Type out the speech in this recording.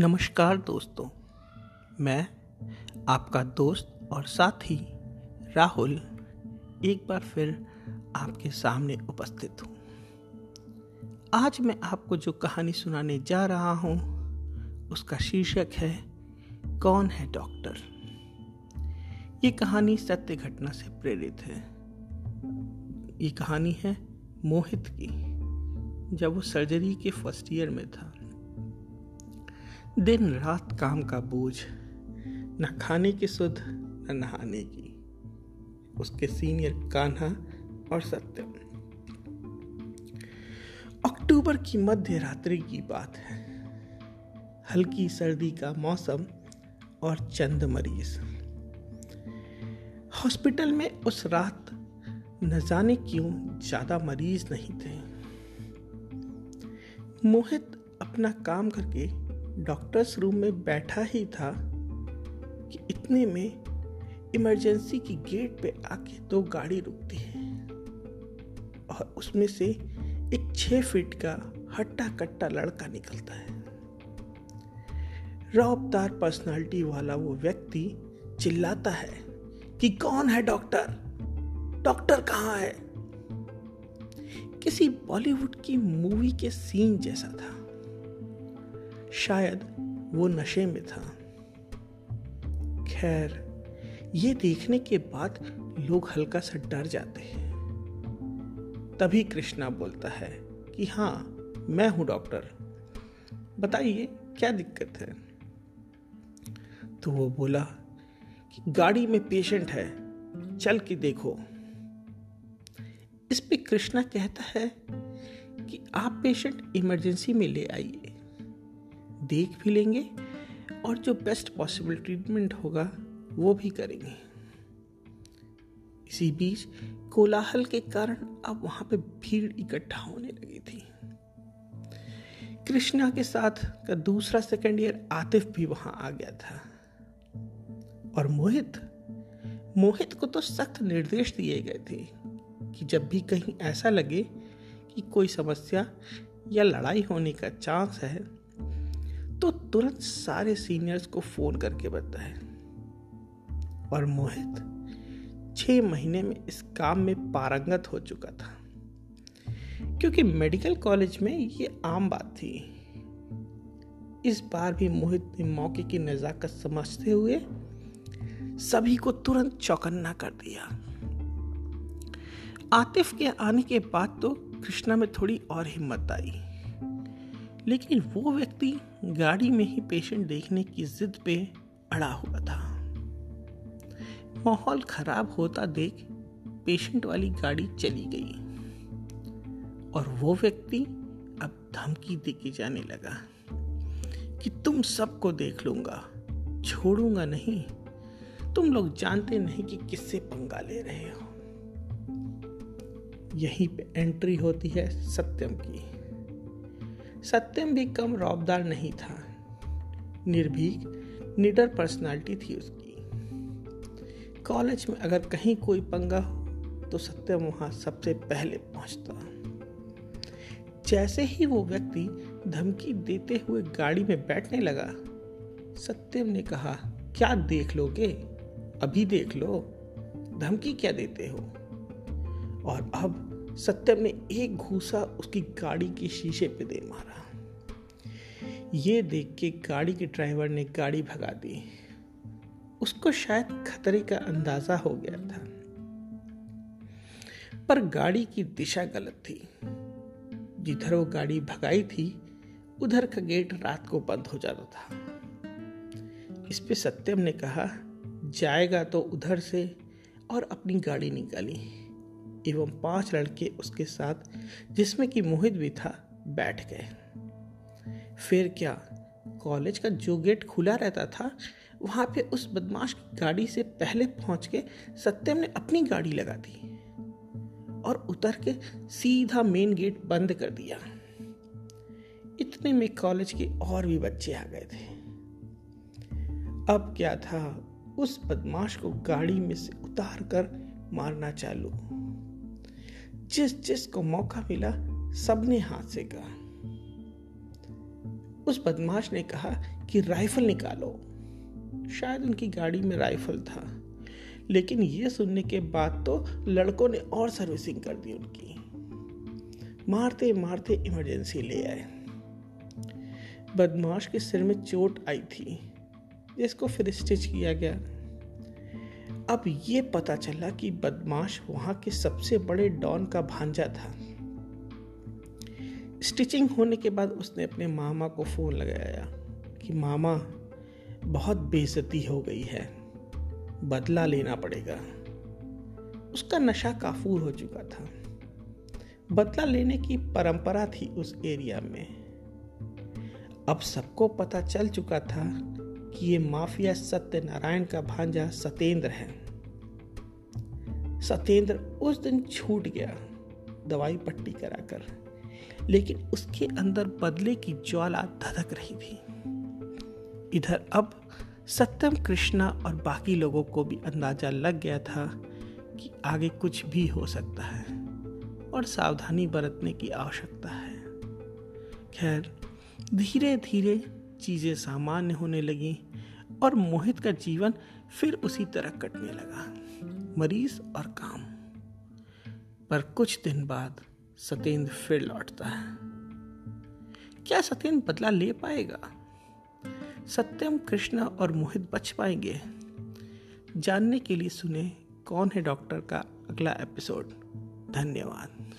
नमस्कार दोस्तों, मैं आपका दोस्त और साथी राहुल एक बार फिर आपके सामने उपस्थित हूँ। आज मैं आपको जो कहानी सुनाने जा रहा हूँ, उसका शीर्षक है, कौन है डॉक्टर? ये कहानी सत्य घटना से प्रेरित है। ये कहानी है मोहित की, जब वो सर्जरी के फ़र्स्ट ईयर में था। दिन रात काम का बोझ, न खाने की सुध, न नहाने की। उसके सीनियर कान्हा और सत्यम अक्टूबर की मध्य रात्रि की बात है। हल्की सर्दी का मौसम और चंद मरीज़। हॉस्पिटल में उस रात न जाने क्यों ज़्यादा मरीज़ नहीं थे। मोहित अपना काम करके डॉक्टर्स रूम में बैठा ही था कि इतने में इमरजेंसी की गेट पे आके दो गाड़ी रुकती है। और उसमें से एक छह फीट का हट्टा कट्टा लड़का निकलता है। रौबदार पर्सनालिटी वाला वो व्यक्ति चिल्लाता है कि कौन है डॉक्टर डॉक्टर कहाँ है? किसी बॉलीवुड की मूवी के सीन जैसा था। शायद वो नशे में था। खैर, ये देखने के बाद लोग हल्का सा डर जाते हैं। तभी कृष्णा बोलता है कि हाँ मैं हूँ डॉक्टर। बताइए, क्या दिक्कत है? तो वो बोला कि गाड़ी में पेशेंट है, चल के देखो। इस पे कृष्णा कहता है कि आप पेशेंट इमरजेंसी में ले आइए। देख भी लेंगे और जो बेस्ट पॉसिबल ट्रीटमेंट होगा, वो भी करेंगे। इसी बीच कोलाहल के कारण अब वहाँ पे भीड़ इकट्ठा होने लगी थी। कृष्णा के साथ का दूसरा सेकेंड ईयर आतिफ भी वहाँ आ गया था। और मोहित मोहित को तो सख्त निर्देश दिए गए थे कि जब भी कहीं ऐसा लगे कि कोई समस्या या लड़ाई होने का चांस है तो तुरंत सारे सीनियर्स को फ़ोन करके बताए। और मोहित, छह महीने में इस काम में पारंगत हो चुका था। क्योंकि मेडिकल कॉलेज में ये आम बात थी। इस बार भी मोहित ने मौके की नजाकत समझते हुए सभी को तुरंत चौकन्ना कर दिया। आतिफ के आने के बाद तो कृष्णा में थोड़ी और हिम्मत आई। लेकिन वो व्यक्ति गाड़ी में ही पेशेंट देखने की जिद पे अड़ा हुआ था। माहौल खराब होता देख पेशेंट वाली गाड़ी चली गई और वो व्यक्ति अब धमकी देके जाने लगा कि तुम सबको देख लूँगा, छोड़ूँगा नहीं। तुम लोग जानते नहीं कि किससे पंगा ले रहे हो। यहीं पे एंट्री होती है सत्यम की। सत्यम भी कम रौबदार नहीं था। निर्भीक, निडर पर्सनालिटी थी उसकी। कॉलेज में अगर कहीं कोई पंगा हो तो सत्यम वहाँ सबसे पहले पहुँचता। जैसे ही वो व्यक्ति धमकी देते हुए गाड़ी में बैठने लगा, सत्यम ने कहा, क्या देख लोगे? अभी देख लो। धमकी क्या देते हो? और अब सत्यम ने एक घूसा उसकी गाड़ी के शीशे पे दे मारा। ये देख के गाड़ी के ड्राइवर ने गाड़ी भगा दी। उसको शायद खतरे का अंदाज़ा हो गया था। पर गाड़ी की दिशा गलत थी। जिधर वो गाड़ी भगाई थी, उधर का गेट रात को बंद हो जाता था। इस पे सत्यम ने कहा, जाएगा तो उधर से और अपनी गाड़ी निकाली। एवं पाँच लड़के उसके साथ, जिसमें कि मोहित भी था, बैठ गए। फिर क्या कॉलेज का जो गेट खुला रहता था, वहाँ पे उस बदमाश की गाड़ी से पहले पहुँच के सत्यम ने अपनी गाड़ी लगा दी और उतर के सीधा मेन गेट बंद कर दिया। इतने में कॉलेज के और भी बच्चे आ गए थे। अब क्या था उस बदमाश को गाड़ी में से उतार कर मारना चालू? जिस जिस को मौका मिला, सबने हाथ से कहा। उस बदमाश ने कहा कि राइफल निकालो। शायद उनकी गाड़ी में राइफल था, लेकिन यह सुनने के बाद तो लड़कों ने और सर्विसिंग कर दी उनकी। मारते मारते इमरजेंसी ले आए। बदमाश के सिर में चोट आई थी, जिसको फिर स्टिच किया गया। अब ये पता चला कि बदमाश वहाँ के सबसे बड़े डॉन का भांजा था। स्टिचिंग होने के बाद उसने अपने मामा को फ़ोन लगाया कि, मामा, बहुत बेजती हो गई है, बदला लेना पड़ेगा। उसका नशा काफूर हो चुका था। बदला लेने की परंपरा थी उस एरिया में। अब सबको पता चल चुका था कि ये माफिया सत्यनारायण का भांजा सतेंद्र है। सत्येंद्र उस दिन छूट गया, दवाई पट्टी कराकर। लेकिन उसके अंदर बदले की ज्वाला धधक रही थी। इधर अब सत्यम कृष्णा और बाकी लोगों को भी अंदाज़ा लग गया था कि आगे कुछ भी हो सकता है और सावधानी बरतने की आवश्यकता है। खैर धीरे धीरे चीज़ें सामान्य होने लगी और मोहित का जीवन फिर उसी तरह कटने लगा। मरीज़ और काम। पर कुछ दिन बाद सत्येंद्र फिर लौटता है। क्या सत्येंद्र बदला ले पाएगा? सत्यम, कृष्णा और मोहित बच पाएँगे? जानने के लिए सुने कौन है डॉक्टर का अगला एपिसोड। धन्यवाद।